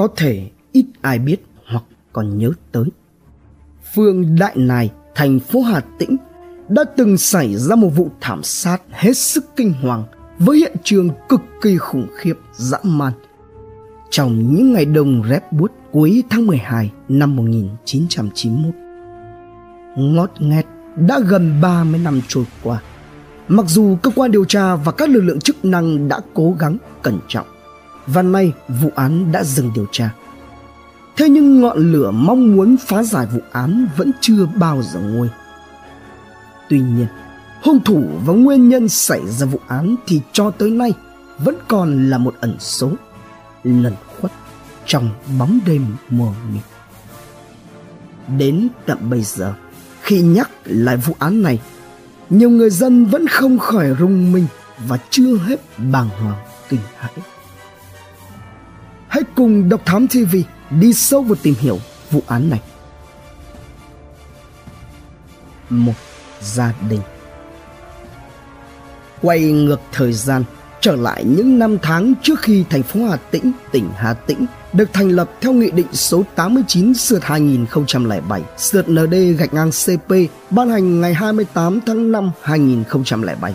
có thể ít ai biết hoặc còn nhớ tới. Phương Đại Nài, thành phố Hà Tĩnh đã từng xảy ra một vụ thảm sát hết sức kinh hoàng với hiện trường cực kỳ khủng khiếp dã man. Trong những ngày đông rét buốt cuối tháng 12 năm 1991. Ngót nghét đã gần 30 năm trôi qua. Mặc dù cơ quan điều tra và các lực lượng chức năng đã cố gắng cẩn trọng và nay vụ án đã dừng điều tra. Thế nhưng ngọn lửa mong muốn phá giải vụ án vẫn chưa bao giờ nguôi. Tuy nhiên, hung thủ và nguyên nhân xảy ra vụ án thì cho tới nay vẫn còn là một ẩn số lẩn khuất trong bóng đêm mờ mịt. Đến tận bây giờ, khi nhắc lại vụ án này, nhiều người dân vẫn không khỏi rung mình và chưa hết bàng hoàng kinh hãi. Hãy cùng Độc Thám TV đi sâu vào tìm hiểu vụ án này. Một gia đình Quay ngược thời gian trở lại những năm tháng trước khi thành phố Hà Tĩnh, tỉnh Hà Tĩnh được thành lập theo Nghị định số 89 sượt 2007 sượt ND gạch ngang CP ban hành ngày 28 tháng 5 2007.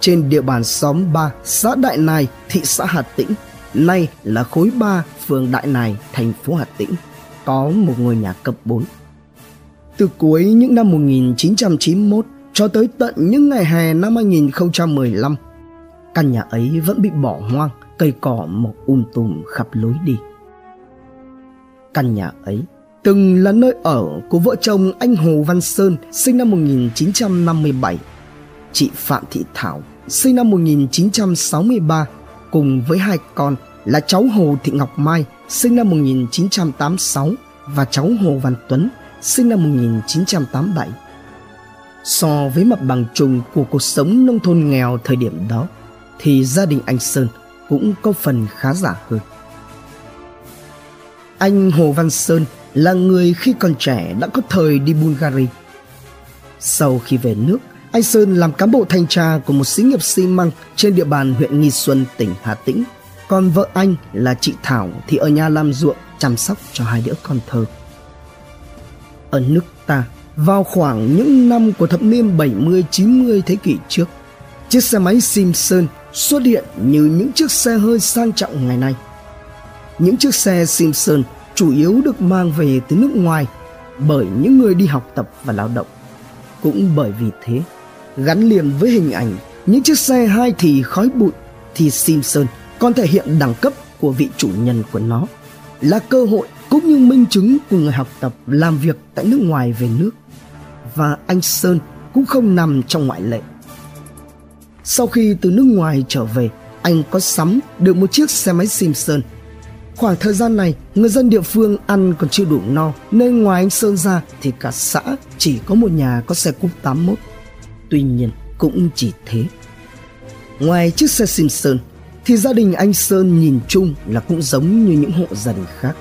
Trên địa bàn xóm 3, xã Đại Nai thị xã Hà Tĩnh, nay là khối 3, phường Đại Nài, thành phố Hà Tĩnh, có một ngôi nhà cấp 4. Từ cuối những năm 1991 cho tới tận những ngày hè năm 2015, căn nhà ấy vẫn bị bỏ hoang, cây cỏ mọc um tùm khắp lối đi. Căn nhà ấy từng là nơi ở của vợ chồng anh Hồ Văn Sơn sinh năm 1957, chị Phạm Thị Thảo sinh năm 1963 cùng với hai con là cháu Hồ Thị Ngọc Mai sinh năm 1986 và cháu Hồ Văn Tuấn sinh năm 1987. So với mặt bằng chung của cuộc sống nông thôn nghèo thời điểm đó, thì gia đình anh Sơn cũng có phần khá giả hơn. Anh Hồ Văn Sơn là người khi còn trẻ đã có thời đi Bulgaria. Sau khi về nước, anh Sơn làm cán bộ thanh tra của một xí nghiệp xi măng trên địa bàn huyện Nghi Xuân, tỉnh Hà Tĩnh. Còn vợ anh là chị Thảo thì ở nhà làm ruộng chăm sóc cho hai đứa con thơ. Ở nước ta, vào khoảng những năm của thập niên 70-90 thế kỷ trước, chiếc xe máy Simpson xuất hiện như những chiếc xe hơi sang trọng ngày nay. Những chiếc xe Simpson chủ yếu được mang về từ nước ngoài bởi những người đi học tập và lao động. Cũng bởi vì thế, gắn liền với hình ảnh những chiếc xe hai thì khói bụi thì Simpson còn thể hiện đẳng cấp của vị chủ nhân của nó là cơ hội cũng như minh chứng của người học tập làm việc tại nước ngoài về nước và anh Sơn cũng không nằm trong ngoại lệ. Sau khi từ nước ngoài trở về, anh có sắm được một chiếc xe máy Simpson. Khoảng thời gian này, người dân địa phương ăn còn chưa đủ no, nên ngoài anh Sơn ra thì cả xã chỉ có một nhà có xe cúp 81. Tuy nhiên, cũng chỉ thế. Ngoài chiếc xe Simpson, thì gia đình anh Sơn nhìn chung là cũng giống như những hộ gia đình khác.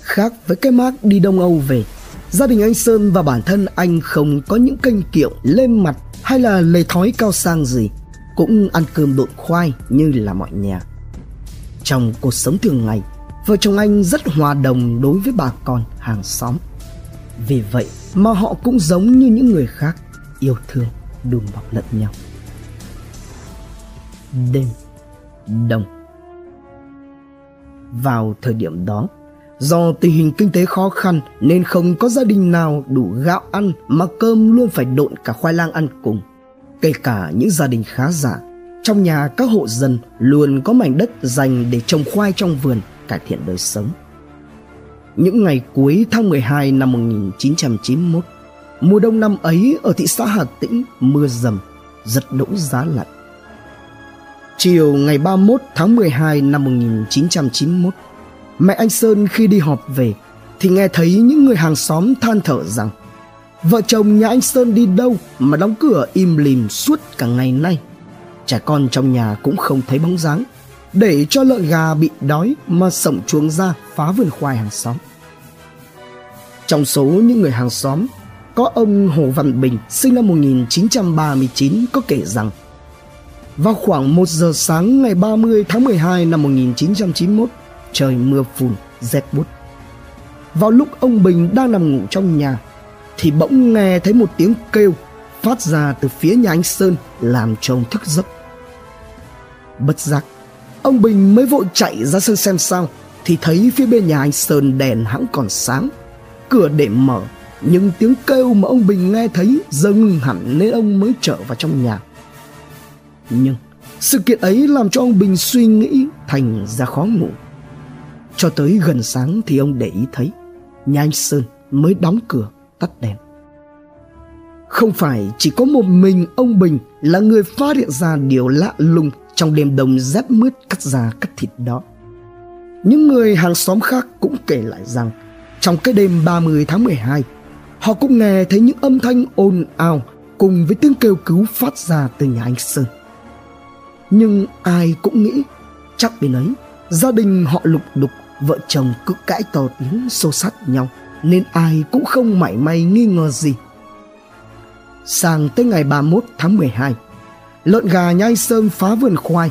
Khác với cái mác đi Đông Âu về, gia đình anh Sơn và bản thân anh không có những kênh kiệu lên mặt hay là lề thói cao sang gì, cũng ăn cơm độn khoai như là mọi nhà. Trong cuộc sống thường ngày, vợ chồng anh rất hòa đồng đối với bà con hàng xóm. Vì vậy mà họ cũng giống như những người khác, yêu thương, đùm bọc lẫn nhau. Đêm đông Vào thời điểm đó, Do tình hình kinh tế khó khăn nên không có gia đình nào đủ gạo ăn mà cơm luôn phải độn cả khoai lang ăn cùng. Kể cả những gia đình khá giả, trong nhà các hộ dân luôn có mảnh đất dành để trồng khoai trong vườn cải thiện đời sống. Những ngày cuối tháng 12 năm 1991, mùa đông năm ấy ở thị xã Hà Tĩnh mưa dầm, giật đổ giá lạnh. Chiều ngày 31 tháng 12 năm 1991, Mẹ anh Sơn khi đi họp về thì nghe thấy những người hàng xóm than thở rằng vợ chồng nhà anh Sơn đi đâu mà đóng cửa im lìm suốt cả ngày nay. Trẻ con trong nhà cũng không thấy bóng dáng để cho lợn gà bị đói mà sổng chuồng ra phá vườn khoai hàng xóm. Trong số những người hàng xóm, có ông Hồ Văn Bình sinh năm 1939 có kể rằng vào khoảng 1 giờ sáng ngày 30 tháng 12 năm 1991, trời mưa phùn rét bút. Vào lúc ông bình đang nằm ngủ trong nhà thì bỗng nghe thấy một tiếng kêu phát ra từ phía nhà anh sơn làm cho ông thức giấc. Bất giác ông bình mới vội chạy ra sân xem sao thì thấy phía bên nhà anh sơn đèn hãng còn sáng cửa để mở nhưng tiếng kêu mà ông bình nghe thấy giờ ngừng hẳn nên ông mới trở vào trong nhà. Nhưng sự kiện ấy làm cho ông bình suy nghĩ thành ra khó ngủ. Cho tới gần sáng thì ông để ý thấy nhà anh sơn mới đóng cửa tắt đèn. Không phải chỉ có một mình ông bình là người phát hiện ra điều lạ lùng trong đêm đông rét mướt cắt da cắt thịt đó. Những người hàng xóm khác cũng kể lại rằng trong cái đêm 30 tháng 12, họ cũng nghe thấy những âm thanh ồn ào cùng với tiếng kêu cứu phát ra từ nhà anh Sơn. Nhưng ai cũng nghĩ chắc vì ấy gia đình họ lục đục vợ chồng cứ cãi to tiếng xô sát nhau nên ai cũng không mảy may nghi ngờ gì. Sang tới ngày 31 tháng 12, lợn gà nhai sơn phá vườn khoai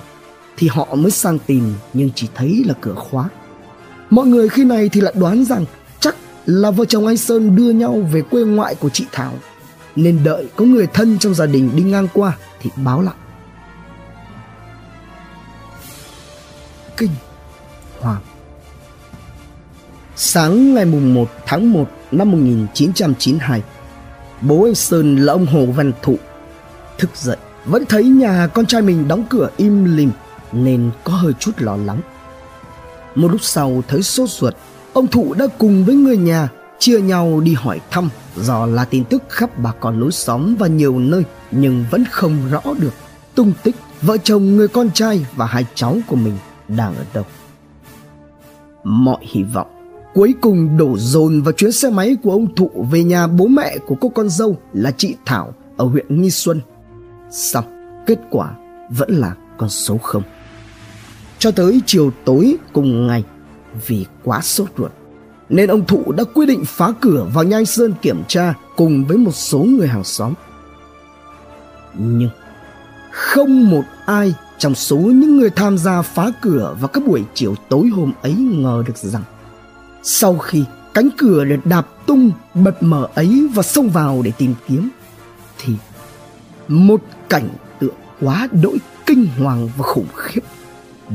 thì họ mới sang tìm nhưng chỉ thấy là cửa khóa. Mọi người khi này thì lại đoán rằng là vợ chồng anh Sơn đưa nhau về quê ngoại của chị Thảo nên đợi có người thân trong gia đình đi ngang qua thì báo lại. Kinh hoàng Sáng ngày mùng 1 tháng 1 năm 1992, bố anh Sơn là ông Hồ Văn Thụ thức dậy vẫn thấy nhà con trai mình đóng cửa im lìm nên có hơi chút lo lắng. Một lúc sau thấy sốt ruột, ông Thụ đã cùng với người nhà chia nhau đi hỏi thăm do là tin tức khắp bà con lối xóm và nhiều nơi nhưng vẫn không rõ được tung tích vợ chồng người con trai và hai cháu của mình đang ở đâu. Mọi hy vọng cuối cùng đổ dồn vào chuyến xe máy của ông Thụ về nhà bố mẹ của cô con dâu là chị Thảo ở huyện Nghi Xuân. Xong, kết quả vẫn là con số không. Cho tới chiều tối cùng ngày, vì quá sốt ruột, nên ông Thụ đã quyết định phá cửa vào Nhai Sơn kiểm tra cùng với một số người hàng xóm. Nhưng không một ai trong số những người tham gia phá cửa vào các buổi chiều tối hôm ấy ngờ được rằng sau khi cánh cửa được đạp tung bật mở ấy và xông vào để tìm kiếm thì một cảnh tượng quá đỗi kinh hoàng và khủng khiếp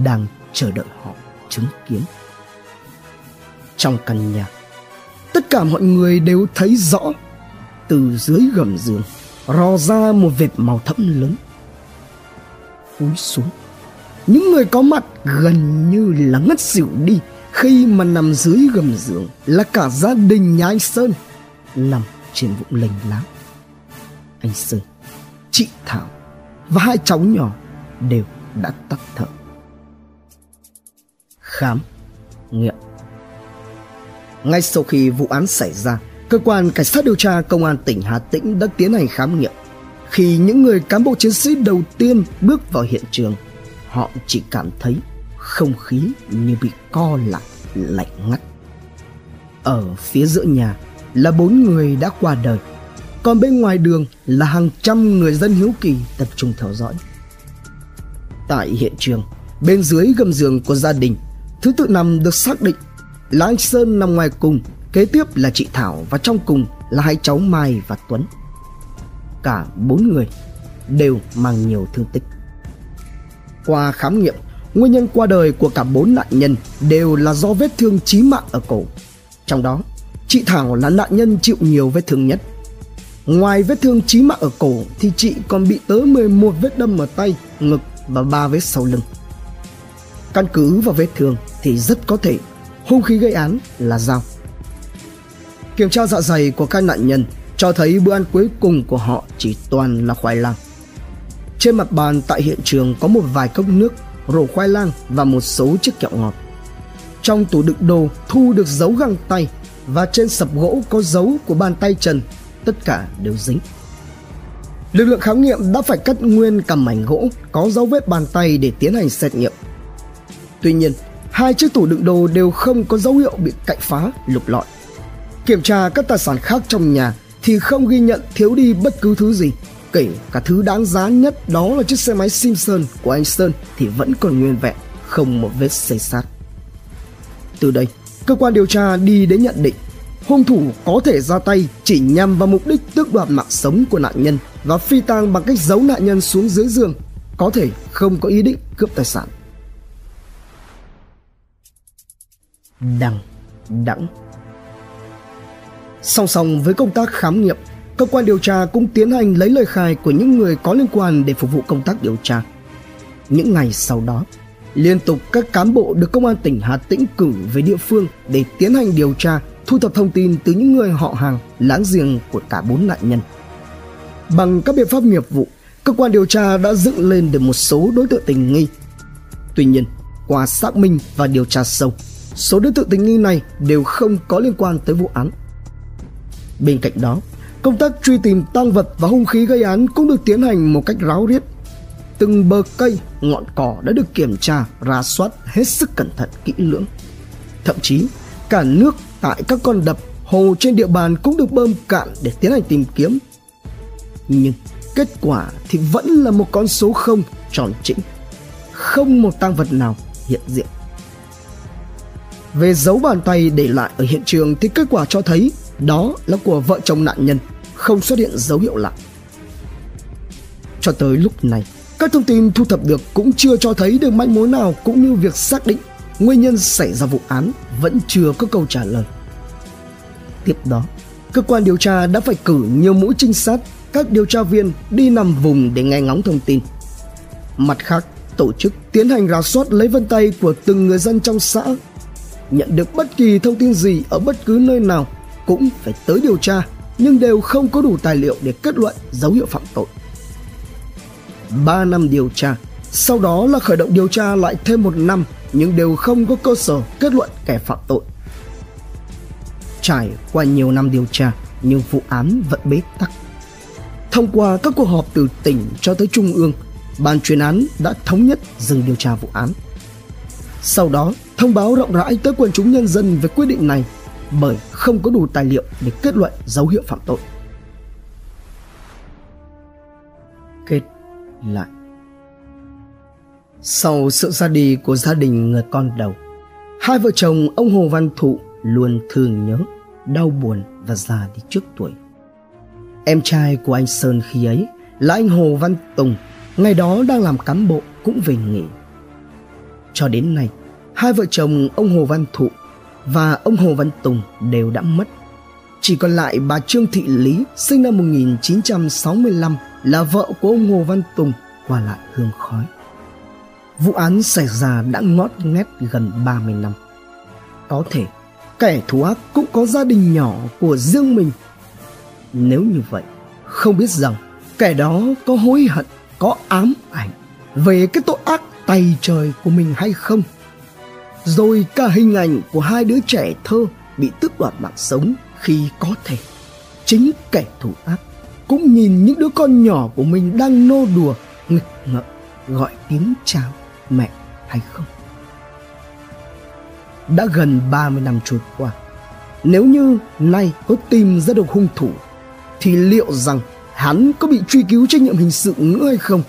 đang chờ đợi họ chứng kiến trong căn nhà. Tất cả mọi người đều thấy rõ, từ dưới gầm giường, rò ra một vệt màu thẫm lớn, cúi xuống. Những người có mặt gần như là ngất xỉu đi, khi mà nằm dưới gầm giường là cả gia đình nhà anh sơn nằm trên vũng lênh láng. Anh sơn, chị thảo và hai cháu nhỏ đều đã tắt thở. Khám nghiệm ngay sau khi vụ án xảy ra, cơ quan cảnh sát điều tra công an tỉnh hà tĩnh đã tiến hành khám nghiệm. Khi những người cán bộ chiến sĩ đầu tiên bước vào hiện trường, họ chỉ cảm thấy không khí như bị co lại, lạnh ngắt. Ở phía giữa nhà là bốn người đã qua đời, còn bên ngoài đường là hàng trăm người dân hiếu kỳ tập trung theo dõi. Tại hiện trường, bên dưới gầm giường của gia đình, thứ tự nằm được xác định là anh sơn nằm ngoài cùng, kế tiếp là chị thảo và trong cùng là hai cháu mai và tuấn. Cả bốn người đều mang nhiều thương tích. Qua khám nghiệm, nguyên nhân qua đời của cả bốn nạn nhân đều là do vết thương chí mạng ở cổ. Trong đó, chị thảo là nạn nhân chịu nhiều vết thương nhất. Ngoài vết thương chí mạng ở cổ thì chị còn bị tới 11 vết đâm ở tay, ngực và ba vết sau lưng. Căn cứ vào vết thương thì rất có thể hung khí gây án là dao. Kiểm tra dạ dày của các nạn nhân cho thấy bữa ăn cuối cùng của họ chỉ toàn là khoai lang. Trên mặt bàn tại hiện trường có một vài cốc nước, rổ khoai lang và một số chiếc kẹo ngọt. Trong tủ đựng đồ thu được dấu găng tay và trên sập gỗ có dấu của bàn tay trần, tất cả đều dính. Lực lượng khám nghiệm đã phải cắt nguyên cả mảnh gỗ có dấu vết bàn tay để tiến hành xét nghiệm. Tuy nhiên hai chiếc tủ đựng đồ đều không có dấu hiệu bị cạnh phá lục lọi kiểm tra các tài sản khác trong nhà thì không ghi nhận thiếu đi bất cứ thứ gì kể cả thứ đáng giá nhất đó là chiếc xe máy Simpson của anh Sơn thì vẫn còn nguyên vẹn không một vết xây sát Từ đây, cơ quan điều tra đi đến nhận định hung thủ có thể ra tay chỉ nhằm vào mục đích tước đoạt mạng sống của nạn nhân và phi tang bằng cách giấu nạn nhân xuống dưới giường, có thể không có ý định cướp tài sản. Đằng đẵng Song song với công tác khám nghiệm, cơ quan điều tra cũng tiến hành lấy lời khai của những người có liên quan để phục vụ công tác điều tra. Những ngày sau đó, liên tục các cán bộ được công an tỉnh Hà Tĩnh cử về địa phương để tiến hành điều tra, thu thập thông tin từ những người họ hàng, láng giềng của cả bốn nạn nhân. Bằng các biện pháp nghiệp vụ, cơ quan điều tra đã dựng lên được một số đối tượng tình nghi. Tuy nhiên, qua xác minh và điều tra sâu, số đối tượng tình nghi này đều không có liên quan tới vụ án. Bên cạnh đó, công tác truy tìm tăng vật và hung khí gây án cũng được tiến hành một cách ráo riết. Từng bờ cây, ngọn cỏ đã được kiểm tra, rà soát hết sức cẩn thận kỹ lưỡng. Thậm chí, cả nước tại các con đập, hồ trên địa bàn cũng được bơm cạn để tiến hành tìm kiếm. Nhưng kết quả thì vẫn là một con số không tròn chỉnh. Không một tăng vật nào hiện diện. Về dấu bàn tay để lại ở hiện trường thì kết quả cho thấy đó là của vợ chồng nạn nhân, không xuất hiện dấu hiệu lạ. Cho tới lúc này, các thông tin thu thập được cũng chưa cho thấy được manh mối nào cũng như việc xác định nguyên nhân xảy ra vụ án vẫn chưa có câu trả lời. Tiếp đó, cơ quan điều tra đã phải cử nhiều mũi trinh sát, các điều tra viên đi nằm vùng để nghe ngóng thông tin. Mặt khác, tổ chức tiến hành rà soát lấy vân tay của từng người dân trong xã. Nhận được bất kỳ thông tin gì ở bất cứ nơi nào cũng phải tới điều tra nhưng đều không có đủ tài liệu để kết luận dấu hiệu phạm tội. 3 năm điều tra, sau đó là khởi động điều tra lại thêm một năm nhưng đều không có cơ sở kết luận kẻ phạm tội. Trải qua nhiều năm điều tra nhưng vụ án vẫn bế tắc. Thông qua các cuộc họp từ tỉnh cho tới trung ương, ban chuyên án đã thống nhất dừng điều tra vụ án. Sau đó, thông báo rộng rãi tới quần chúng nhân dân về quyết định này bởi không có đủ tài liệu để kết luận dấu hiệu phạm tội. Kết lại Sau sự ra đi của gia đình người con đầu, hai vợ chồng ông Hồ Văn Thụ luôn thương nhớ, đau buồn và già đi trước tuổi. Em trai của anh Sơn khi ấy là anh Hồ Văn Tùng, ngày đó đang làm cán bộ cũng về nghỉ. Cho đến nay, hai vợ chồng ông Hồ Văn Thụ và ông Hồ Văn Tùng đều đã mất. Chỉ còn lại bà Trương Thị Lý sinh năm 1965 là vợ của ông Hồ Văn Tùng qua lại hương khói. Vụ án xảy ra đã ngót nghét gần 30 năm. Có thể kẻ thù ác cũng có gia đình nhỏ của riêng mình. Nếu như vậy, không biết rằng kẻ đó có hối hận, có ám ảnh về cái tội ác tay trời của mình hay không? Rồi cả hình ảnh của hai đứa trẻ thơ bị tước đoạt mạng sống khi có thể. Chính kẻ thù ác cũng nhìn những đứa con nhỏ của mình đang nô đùa, nghịch ngợm, gọi tiếng chào, mẹ hay không. Đã gần 30 năm trôi qua, nếu như nay có tìm ra được hung thủ, thì liệu rằng hắn có bị truy cứu trách nhiệm hình sự nữa hay không?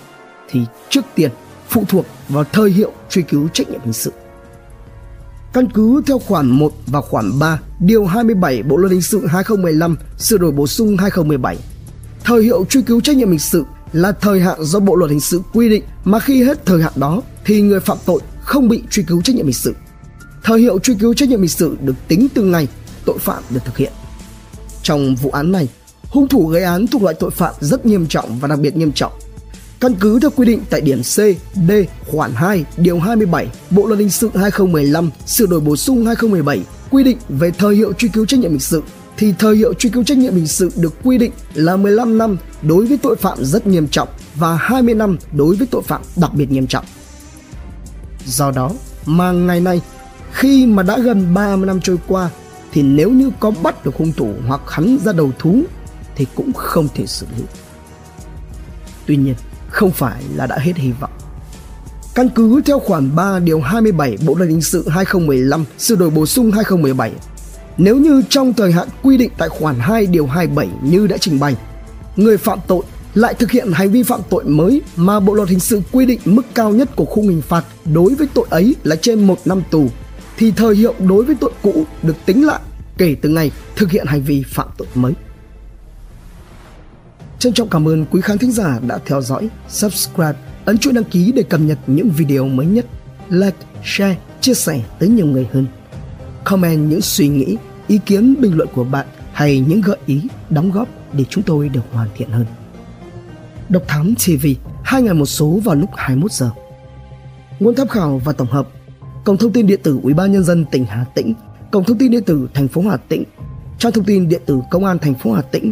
Thì trước tiên phụ thuộc vào thời hiệu truy cứu trách nhiệm hình sự. Căn cứ theo khoản 1 và khoản 3 Điều 27 Bộ Luật Hình sự 2015 sửa đổi bổ sung 2017 Thời hiệu truy cứu trách nhiệm hình sự là thời hạn do Bộ Luật Hình sự quy định mà khi hết thời hạn đó thì người phạm tội không bị truy cứu trách nhiệm hình sự. Thời hiệu truy cứu trách nhiệm hình sự được tính từ ngày tội phạm được thực hiện. Trong vụ án này, hung thủ gây án thuộc loại tội phạm rất nghiêm trọng và đặc biệt nghiêm trọng Căn cứ theo quy định tại điểm C, D, khoản 2, điều 27, Bộ luật hình sự 2015 sửa đổi bổ sung 2017 quy định về thời hiệu truy cứu trách nhiệm hình sự thì thời hiệu truy cứu trách nhiệm hình sự được quy định là 15 năm đối với tội phạm rất nghiêm trọng và 20 năm đối với tội phạm đặc biệt nghiêm trọng. Do đó mà ngày nay khi mà đã gần 30 năm trôi qua thì nếu như có bắt được hung thủ hoặc hắn ra đầu thú thì cũng không thể xử lý. Tuy nhiên, không phải là đã hết hy vọng. Căn cứ theo khoản 3 điều 27 Bộ luật hình sự 2015 sửa đổi bổ sung 2017, nếu như trong thời hạn quy định tại khoản 2 điều 27 như đã trình bày, người phạm tội lại thực hiện hành vi phạm tội mới mà Bộ luật hình sự quy định mức cao nhất của khung hình phạt đối với tội ấy là trên một năm tù thì thời hiệu đối với tội cũ được tính lại kể từ ngày thực hiện hành vi phạm tội mới. Trân trọng cảm ơn quý khán thính giả đã theo dõi, subscribe, ấn chuông đăng ký để cập nhật những video mới nhất, like, share, chia sẻ tới nhiều người hơn. Comment những suy nghĩ, ý kiến bình luận của bạn hay những gợi ý, đóng góp để chúng tôi được hoàn thiện hơn. Độc Thám TV, hai ngày một số vào lúc 21 giờ. Nguồn tham khảo và tổng hợp Cổng thông tin điện tử Ủy ban nhân dân tỉnh Hà Tĩnh, Cổng thông tin điện tử thành phố Hà Tĩnh, trang thông tin điện tử Công an thành phố Hà Tĩnh,